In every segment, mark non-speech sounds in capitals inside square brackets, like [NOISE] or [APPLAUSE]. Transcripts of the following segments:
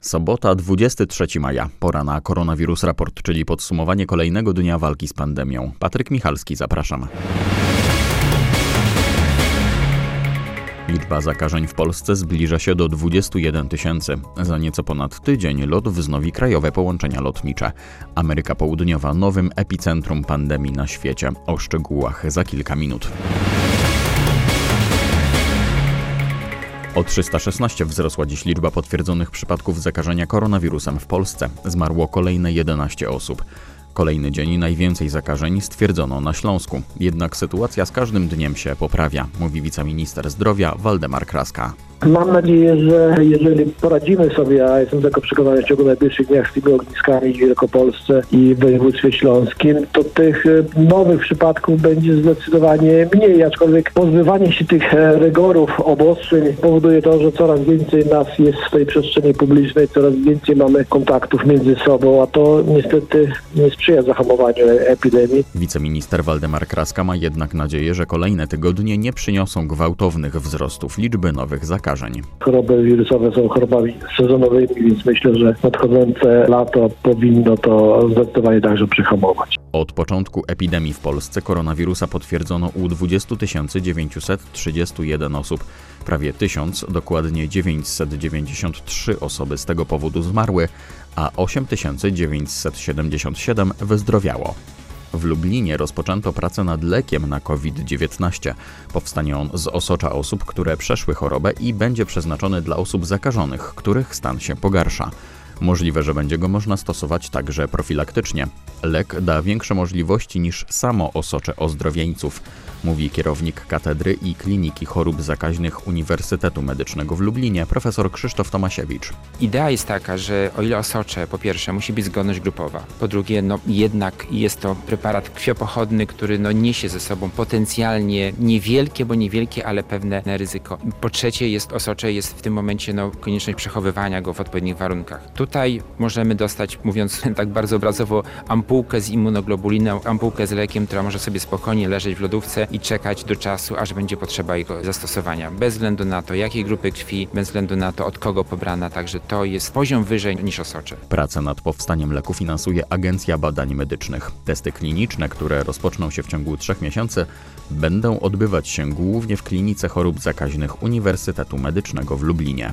Sobota, 23 maja. Pora na koronawirus raport, czyli podsumowanie kolejnego dnia walki z pandemią. Patryk Michalski, zapraszam. Liczba zakażeń w Polsce zbliża się do 21 tysięcy. Za nieco ponad tydzień LOT wznowi krajowe połączenia lotnicze. Ameryka Południowa nowym epicentrum pandemii na świecie. O szczegółach za kilka minut. O 316 wzrosła dziś liczba potwierdzonych przypadków zakażenia koronawirusem w Polsce. Zmarło kolejne 11 osób. Kolejny dzień najwięcej zakażeń stwierdzono na Śląsku. Jednak sytuacja z każdym dniem się poprawia, mówi wiceminister zdrowia Waldemar Kraska. Mam nadzieję, że jeżeli poradzimy sobie, a jestem tego przekonany w ciągu najbliższych dniach z tymi ogniskami w Wielkopolsce i w województwie śląskim, to tych e, nowych przypadków będzie zdecydowanie mniej, aczkolwiek pozbywanie się tych e, rygorów, obostrzeń powoduje to, że coraz więcej nas jest w tej przestrzeni publicznej, coraz więcej mamy kontaktów między sobą, a to niestety nie sprzyja zahamowaniu epidemii. Wiceminister Waldemar Kraska ma jednak nadzieję, że kolejne tygodnie nie przyniosą gwałtownych wzrostów liczby nowych zakażeń zakażeń. Choroby wirusowe są chorobami sezonowymi, więc myślę, że nadchodzące lato powinno to zdecydowanie także przyhamować. Od początku epidemii w Polsce koronawirusa potwierdzono u 20 931 osób. Prawie 1000, dokładnie 993 osoby z tego powodu zmarły, a 8977 wyzdrowiało. W Lublinie rozpoczęto pracę nad lekiem na COVID-19. Powstanie on z osocza osób, które przeszły chorobę i będzie przeznaczony dla osób zakażonych, których stan się pogarsza. Możliwe, że będzie go można stosować także profilaktycznie. Lek da większe możliwości niż samo osocze ozdrowieńców, mówi kierownik Katedry i Kliniki Chorób Zakaźnych Uniwersytetu Medycznego w Lublinie, profesor Krzysztof Tomasiewicz. Idea jest taka, że o ile osocze, po pierwsze, musi być zgodność grupowa, po drugie, no jednak jest to preparat krwiopochodny, który no, niesie ze sobą potencjalnie niewielkie, bo niewielkie, ale pewne ryzyko. Po trzecie, jest osocze, jest w tym momencie no, konieczność przechowywania go w odpowiednich warunkach. Tutaj możemy dostać, mówiąc [LAUGHS] tak bardzo obrazowo, ampułkę z immunoglobuliną, ampułkę z lekiem, która może sobie spokojnie leżeć w lodówce i czekać do czasu, aż będzie potrzeba jego zastosowania. Bez względu na to, jakiej grupy krwi, bez względu na to, od kogo pobrana, także to jest poziom wyżej niż osocze. Pracę nad powstaniem leku finansuje Agencja Badań Medycznych. Testy kliniczne, które rozpoczną się w ciągu trzech miesięcy, będą odbywać się głównie w klinice chorób zakaźnych Uniwersytetu Medycznego w Lublinie.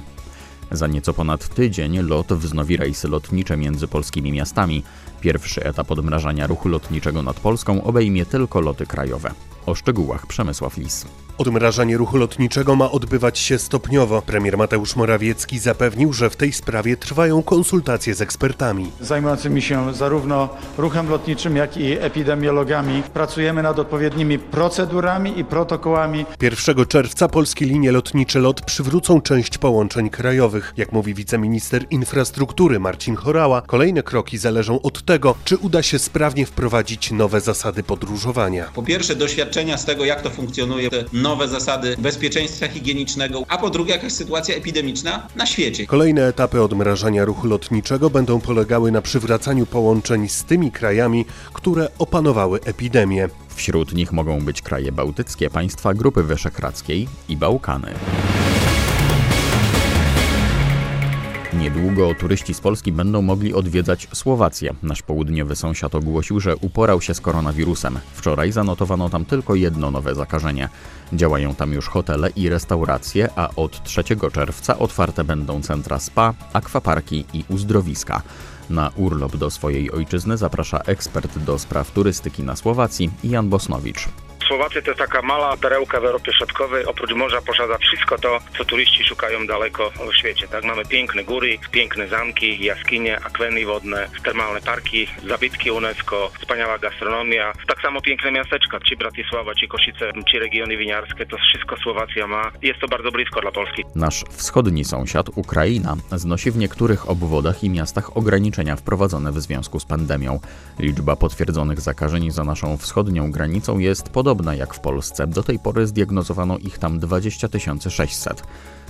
Za nieco ponad tydzień LOT wznowi rejsy lotnicze między polskimi miastami. Pierwszy etap odmrażania ruchu lotniczego nad Polską obejmie tylko loty krajowe. O szczegółach Przemysław Lis. Odmrażanie ruchu lotniczego ma odbywać się stopniowo. Premier Mateusz Morawiecki zapewnił, że w tej sprawie trwają konsultacje z ekspertami. Zajmującymi się zarówno ruchem lotniczym, jak i epidemiologami pracujemy nad odpowiednimi procedurami i protokołami. 1 czerwca polskie linie lotnicze LOT przywrócą część połączeń krajowych. Jak mówi wiceminister infrastruktury Marcin Chorała, kolejne kroki zależą od tego, czy uda się sprawnie wprowadzić nowe zasady podróżowania. Po pierwsze doświadczenia z tego, jak to funkcjonuje, te nowe zasady bezpieczeństwa higienicznego, a po drugie jakaś sytuacja epidemiczna na świecie. Kolejne etapy odmrażania ruchu lotniczego będą polegały na przywracaniu połączeń z tymi krajami, które opanowały epidemię. Wśród nich mogą być kraje bałtyckie, państwa Grupy Wyszehradzkiej i Bałkany. Niedługo turyści z Polski będą mogli odwiedzać Słowację. Nasz południowy sąsiad ogłosił, że uporał się z koronawirusem. Wczoraj zanotowano tam tylko jedno nowe zakażenie. Działają tam już hotele i restauracje, a od 3 czerwca otwarte będą centra spa, akwaparki i uzdrowiska. Na urlop do swojej ojczyzny zaprasza ekspert do spraw turystyki na Słowacji Jan Bosnowicz. Słowacja to taka mała perełka w Europie Środkowej. Oprócz morza posiada wszystko to, co turyści szukają daleko w świecie. Tak, mamy piękne góry, piękne zamki, jaskinie, akweny wodne, termalne parki, zabytki UNESCO, wspaniała gastronomia. Tak samo piękne miasteczka, czy Bratysława, czy Kosice, czy regiony winiarskie. To wszystko Słowacja ma. Jest to bardzo blisko dla Polski. Nasz wschodni sąsiad, Ukraina, znosi w niektórych obwodach i miastach ograniczenia wprowadzone w związku z pandemią. Liczba potwierdzonych zakażeń za naszą wschodnią granicą jest podobna podobna jak w Polsce. Do tej pory zdiagnozowano ich tam 20 600.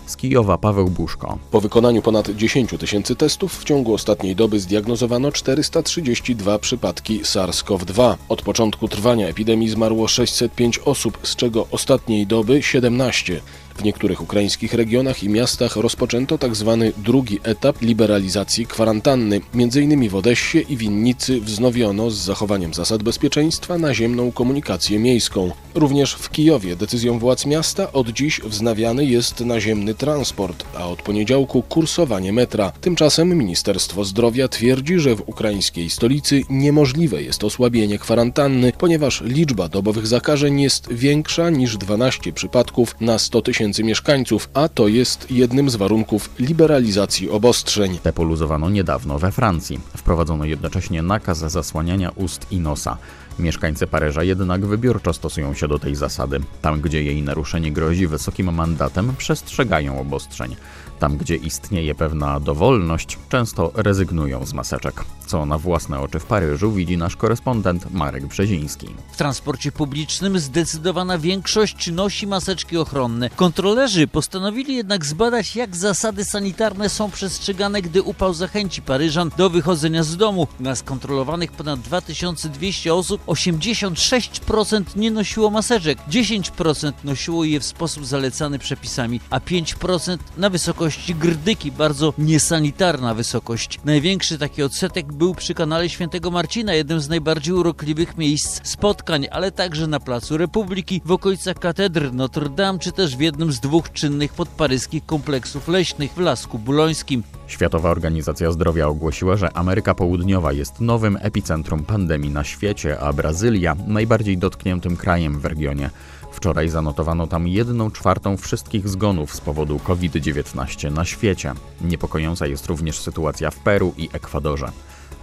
Z Kijowa Paweł Buszko. Po wykonaniu ponad 10 tysięcy testów w ciągu ostatniej doby zdiagnozowano 432 przypadki SARS-CoV-2. Od początku trwania epidemii zmarło 605 osób, z czego ostatniej doby 17. W niektórych ukraińskich regionach i miastach rozpoczęto tzw. Tak drugi etap liberalizacji kwarantanny. Między innymi w Odessie i Winnicy wznowiono z zachowaniem zasad bezpieczeństwa naziemną komunikację miejską. Również w Kijowie decyzją władz miasta od dziś wznawiany jest naziemny transport, a od poniedziałku kursowanie metra. Tymczasem Ministerstwo Zdrowia twierdzi, że w ukraińskiej stolicy niemożliwe jest osłabienie kwarantanny, ponieważ liczba dobowych zakażeń jest większa niż 12 przypadków na 100 tysięcy mieszkańców, a to jest jednym z warunków liberalizacji obostrzeń. Te poluzowano niedawno we Francji. Wprowadzono jednocześnie nakaz zasłaniania ust i nosa. Mieszkańcy Paryża jednak wybiórczo stosują się do tej zasady. Tam, gdzie jej naruszenie grozi wysokim mandatem, przestrzegają obostrzeń. Tam, gdzie istnieje pewna dowolność, często rezygnują z maseczek. Co na własne oczy w Paryżu widzi nasz korespondent Marek Brzeziński. W transporcie publicznym zdecydowana większość nosi maseczki ochronne. Kontrolerzy postanowili jednak zbadać, jak zasady sanitarne są przestrzegane, gdy upał zachęci Paryżan do wychodzenia z domu. Na skontrolowanych ponad 2200 osób 86% nie nosiło maseczek, 10% nosiło je w sposób zalecany przepisami, a 5% na wysokości grdyki, bardzo niesanitarna wysokość. Największy taki odsetek był przy kanale Świętego Marcina, jednym z najbardziej urokliwych miejsc spotkań, ale także na Placu Republiki, w okolicach katedry Notre Dame, czy też w jednym z dwóch czynnych podparyskich kompleksów leśnych w Lasku Bulońskim. Światowa Organizacja Zdrowia ogłosiła, że Ameryka Południowa jest nowym epicentrum pandemii na świecie, a Brazylia najbardziej dotkniętym krajem w regionie. Wczoraj zanotowano tam 1 czwartą wszystkich zgonów z powodu COVID-19 na świecie. Niepokojąca jest również sytuacja w Peru i Ekwadorze.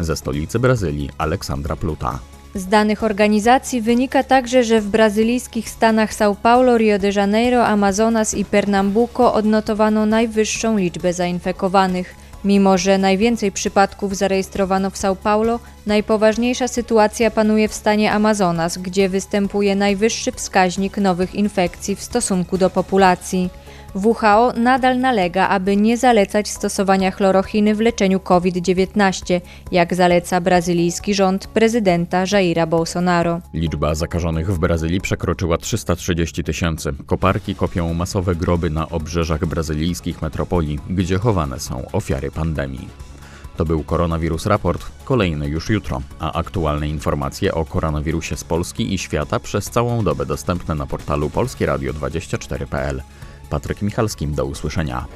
Ze stolicy Brazylii Aleksandra Pluta. Z danych organizacji wynika także, że w brazylijskich stanach São Paulo, Rio de Janeiro, Amazonas i Pernambuco odnotowano najwyższą liczbę zainfekowanych. Mimo, że najwięcej przypadków zarejestrowano w São Paulo, najpoważniejsza sytuacja panuje w stanie Amazonas, gdzie występuje najwyższy wskaźnik nowych infekcji w stosunku do populacji. WHO nadal nalega, aby nie zalecać stosowania chlorochiny w leczeniu COVID-19, jak zaleca brazylijski rząd prezydenta Jaira Bolsonaro. Liczba zakażonych w Brazylii przekroczyła 330 tysięcy. Koparki kopią masowe groby na obrzeżach brazylijskich metropolii, gdzie chowane są ofiary pandemii. To był Koronawirus Raport, kolejny już jutro, a aktualne informacje o koronawirusie z Polski i świata przez całą dobę dostępne na portalu polskieradio24.pl. Patryk Michalskim, do usłyszenia.